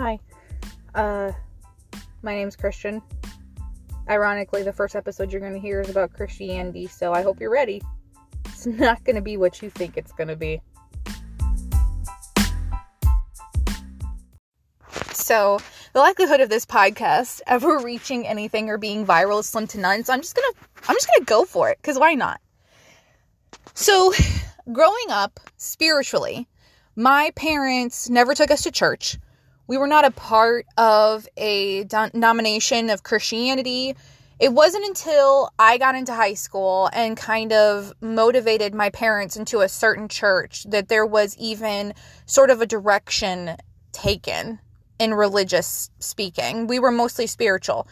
Hi. Uh, my name's Christian. Ironically, the first episode you're going to hear is about Christianity, so I hope you're ready. It's not going to be what you think it's going to be. So, the likelihood of this podcast ever reaching anything or being viral is slim to none. So, I'm just going to I'm just going to go for it cuz why not? So, growing up spiritually, my parents never took us to church. We were not a part of a denomination of Christianity. It wasn't until I got into high school and kind of motivated my parents into a certain church that there was even sort of a direction taken in religious speaking. We were mostly spiritual.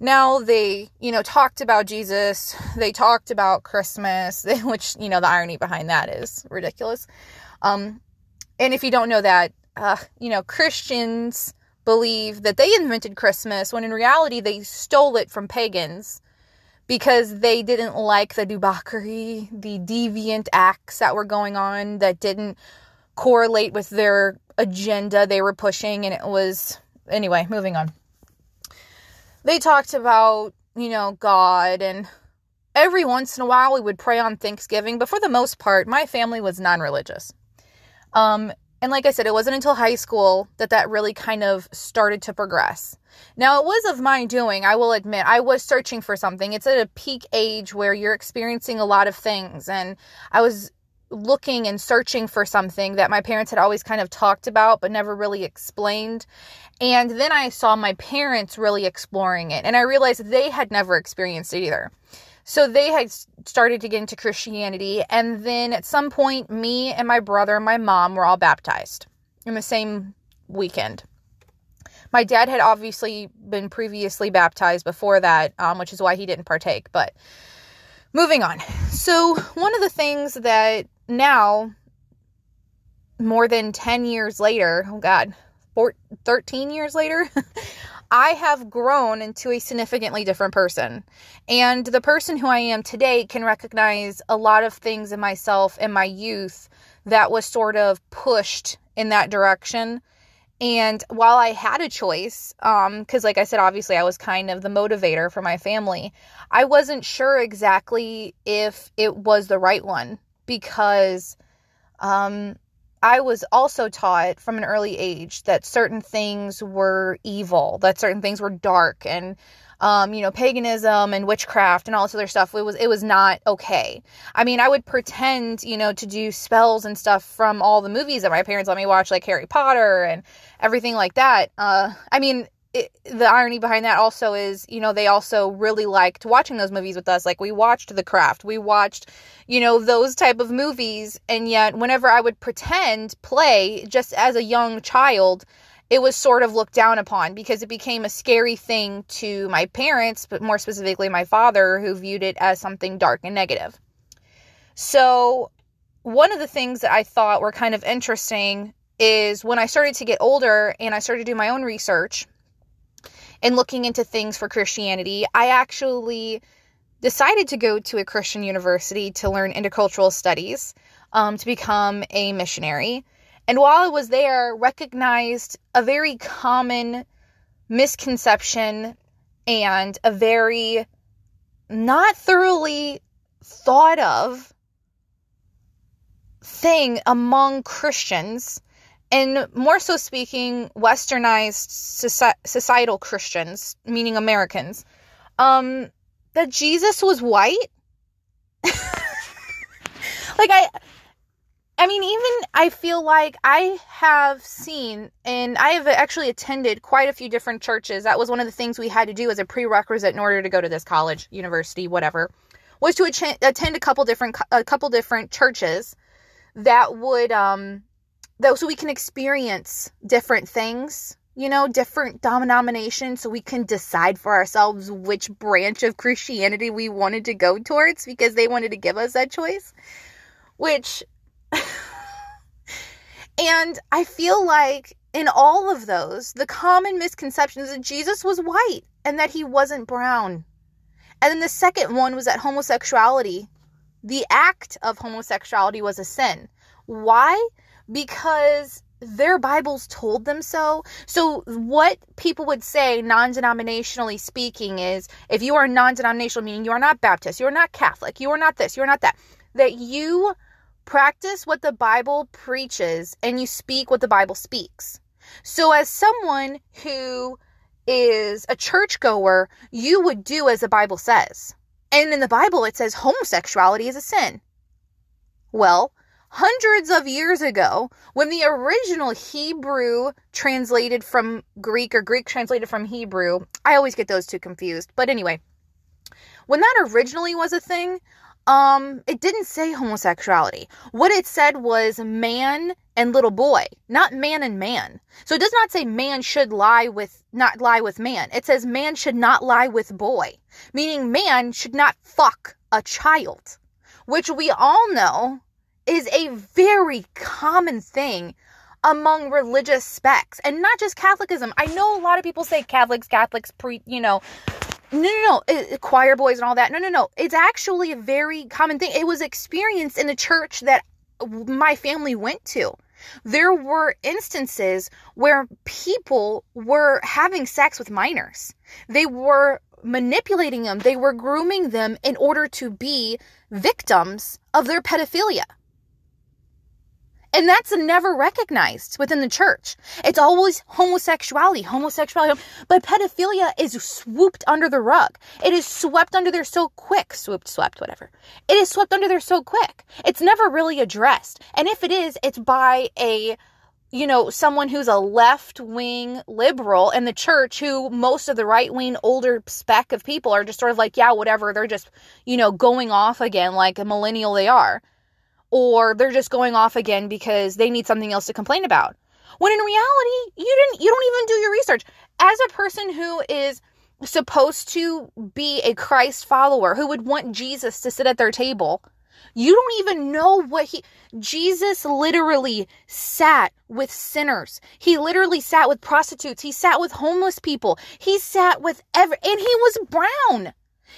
Now they, you know, talked about Jesus, they talked about Christmas, which, you know, the irony behind that is ridiculous. Um, and if you don't know that, uh, you know, Christians believe that they invented Christmas when in reality they stole it from pagans because they didn't like the debauchery, the deviant acts that were going on that didn't correlate with their agenda they were pushing. And it was, anyway, moving on. They talked about, you know, God and every once in a while we would pray on Thanksgiving, but for the most part, my family was non religious. Um, and like I said, it wasn't until high school that that really kind of started to progress. Now, it was of my doing, I will admit. I was searching for something. It's at a peak age where you're experiencing a lot of things. And I was looking and searching for something that my parents had always kind of talked about but never really explained. And then I saw my parents really exploring it. And I realized they had never experienced it either. So they had started to get into Christianity. And then at some point, me and my brother and my mom were all baptized in the same weekend. My dad had obviously been previously baptized before that, um, which is why he didn't partake. But moving on. So, one of the things that now, more than 10 years later, oh God, 14, 13 years later, I have grown into a significantly different person. And the person who I am today can recognize a lot of things in myself in my youth that was sort of pushed in that direction. And while I had a choice, um, because like I said, obviously I was kind of the motivator for my family, I wasn't sure exactly if it was the right one because um, I was also taught from an early age that certain things were evil, that certain things were dark and um, you know, paganism and witchcraft and all this other stuff. It was it was not okay. I mean, I would pretend, you know, to do spells and stuff from all the movies that my parents let me watch, like Harry Potter and everything like that. Uh, I mean, it, the irony behind that also is, you know, they also really liked watching those movies with us. Like we watched The Craft, we watched, you know, those type of movies, and yet whenever I would pretend play just as a young child, it was sort of looked down upon because it became a scary thing to my parents, but more specifically my father, who viewed it as something dark and negative. So, one of the things that I thought were kind of interesting is when I started to get older and I started to do my own research and looking into things for Christianity, I actually decided to go to a Christian university to learn intercultural studies um, to become a missionary. And while I was there, recognized a very common misconception and a very not thoroughly thought of thing among Christians and more so speaking, westernized societal Christians, meaning Americans, um, that Jesus was white. like I, I mean, even I feel like I have seen and I have actually attended quite a few different churches. That was one of the things we had to do as a prerequisite in order to go to this college, university, whatever, was to attend a couple different a couple different churches that would um though so we can experience different things you know different denominations so we can decide for ourselves which branch of christianity we wanted to go towards because they wanted to give us that choice which and i feel like in all of those the common misconception is that jesus was white and that he wasn't brown. And then the second one was that homosexuality the act of homosexuality was a sin. Why because their Bibles told them so. So, what people would say, non denominationally speaking, is if you are non denominational, meaning you are not Baptist, you are not Catholic, you are not this, you are not that, that you practice what the Bible preaches and you speak what the Bible speaks. So, as someone who is a churchgoer, you would do as the Bible says. And in the Bible, it says homosexuality is a sin. Well, hundreds of years ago, when the original Hebrew translated from Greek or Greek translated from Hebrew, I always get those two confused. But anyway, when that originally was a thing, um, it didn't say homosexuality. What it said was man and little boy, not man and man. So it does not say man should lie with not lie with man. It says man should not lie with boy, meaning man should not fuck a child, which we all know is a very common thing among religious sects and not just Catholicism. I know a lot of people say Catholics, Catholics pre, you know, no, no, no, choir boys and all that. No, no, no. It's actually a very common thing. It was experienced in the church that my family went to. There were instances where people were having sex with minors. They were manipulating them, they were grooming them in order to be victims of their pedophilia. And that's never recognized within the church. It's always homosexuality, homosexuality. But pedophilia is swooped under the rug. It is swept under there so quick. Swooped, swept, whatever. It is swept under there so quick. It's never really addressed. And if it is, it's by a you know, someone who's a left wing liberal in the church who most of the right wing older speck of people are just sort of like, yeah, whatever. They're just, you know, going off again like a millennial they are or they're just going off again because they need something else to complain about. When in reality, you didn't you don't even do your research. As a person who is supposed to be a Christ follower, who would want Jesus to sit at their table, you don't even know what he Jesus literally sat with sinners. He literally sat with prostitutes. He sat with homeless people. He sat with every and he was brown.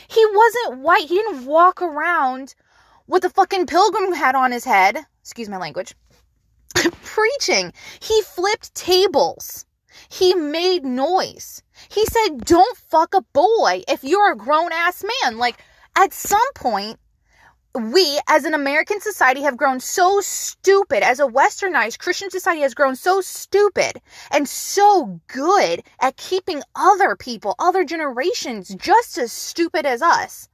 He wasn't white. He didn't walk around with a fucking pilgrim hat on his head, excuse my language, preaching. He flipped tables. He made noise. He said, Don't fuck a boy if you're a grown ass man. Like, at some point, we as an American society have grown so stupid, as a westernized Christian society has grown so stupid and so good at keeping other people, other generations just as stupid as us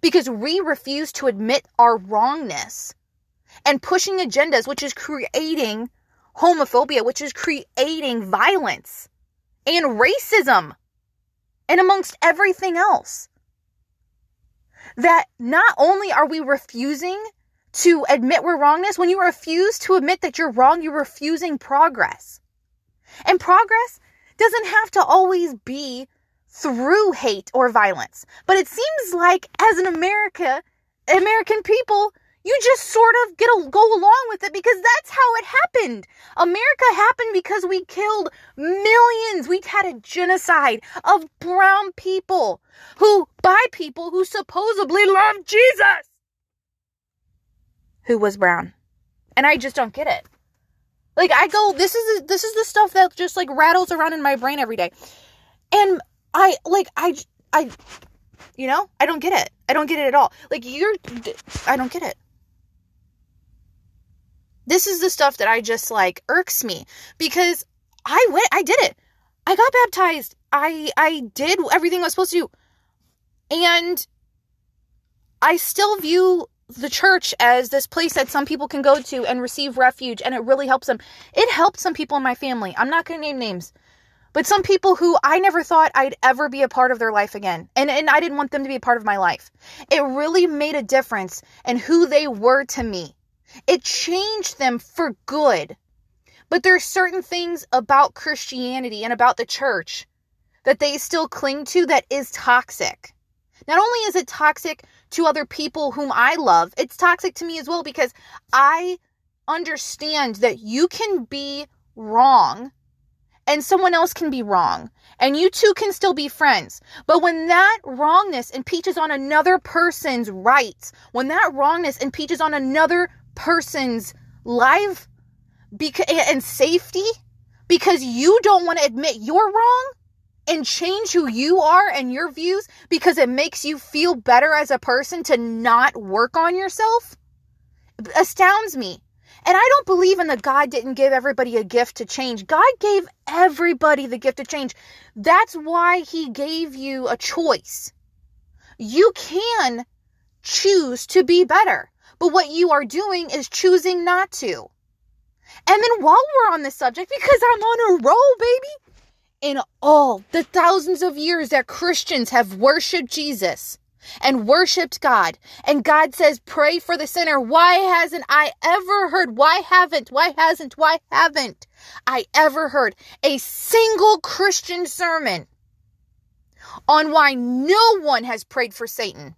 because we refuse to admit our wrongness and pushing agendas, which is creating homophobia, which is creating violence and racism, and amongst everything else. That not only are we refusing to admit we're wrongness, when you refuse to admit that you're wrong, you're refusing progress. And progress doesn't have to always be through hate or violence. But it seems like as an America, American people, you just sort of get a, go along with it because that's how it happened. America happened because we killed millions. We had a genocide of brown people who by people who supposedly loved Jesus. Who was brown. And I just don't get it. Like I go this is this is the stuff that just like rattles around in my brain every day. And I like I I you know, I don't get it. I don't get it at all. Like you're I don't get it. This is the stuff that I just like irks me because I went I did it. I got baptized. I I did everything I was supposed to do. And I still view the church as this place that some people can go to and receive refuge and it really helps them. It helped some people in my family. I'm not going to name names but some people who I never thought I'd ever be a part of their life again. And, and I didn't want them to be a part of my life. It really made a difference in who they were to me. It changed them for good. But there are certain things about Christianity and about the church that they still cling to that is toxic. Not only is it toxic to other people whom I love, it's toxic to me as well because I understand that you can be wrong and someone else can be wrong and you two can still be friends. But when that wrongness impeaches on another person's rights, when that wrongness impeaches on another person's life, because and safety because you don't want to admit you're wrong and change who you are and your views because it makes you feel better as a person to not work on yourself astounds me. And I don't believe in the God didn't give everybody a gift to change. God gave everybody the gift to change. That's why He gave you a choice. You can choose to be better, but what you are doing is choosing not to. And then while we're on this subject, because I'm on a roll, baby, in all the thousands of years that Christians have worshiped Jesus and worshiped God, and God says, pray for the sinner. Why hasn't I ever heard? Why haven't? Why hasn't? Why haven't I ever heard a single Christian sermon on why no one has prayed for Satan?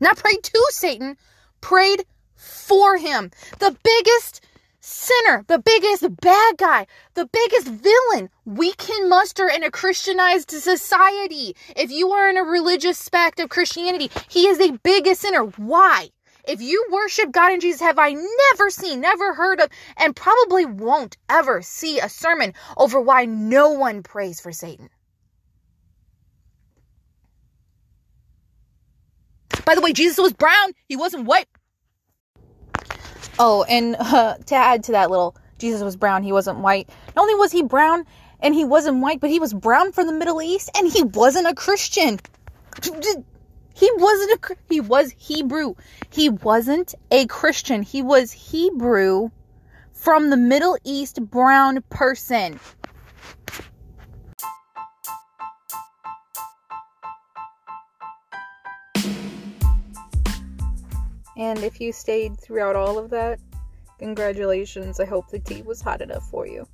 Not prayed to Satan, prayed for him. The biggest sinner, the biggest bad guy, the biggest villain we can muster in a Christianized society. If you are in a religious spect of Christianity, he is the biggest sinner. Why? If you worship God and Jesus, have I never seen, never heard of, and probably won't ever see a sermon over why no one prays for Satan. By the way, Jesus was brown. He wasn't white. Oh, and uh, to add to that little, Jesus was brown, he wasn't white. Not only was he brown and he wasn't white, but he was brown from the Middle East and he wasn't a Christian. He wasn't a he was Hebrew. He wasn't a Christian. He was Hebrew from the Middle East brown person. And if you stayed throughout all of that, congratulations. I hope the tea was hot enough for you.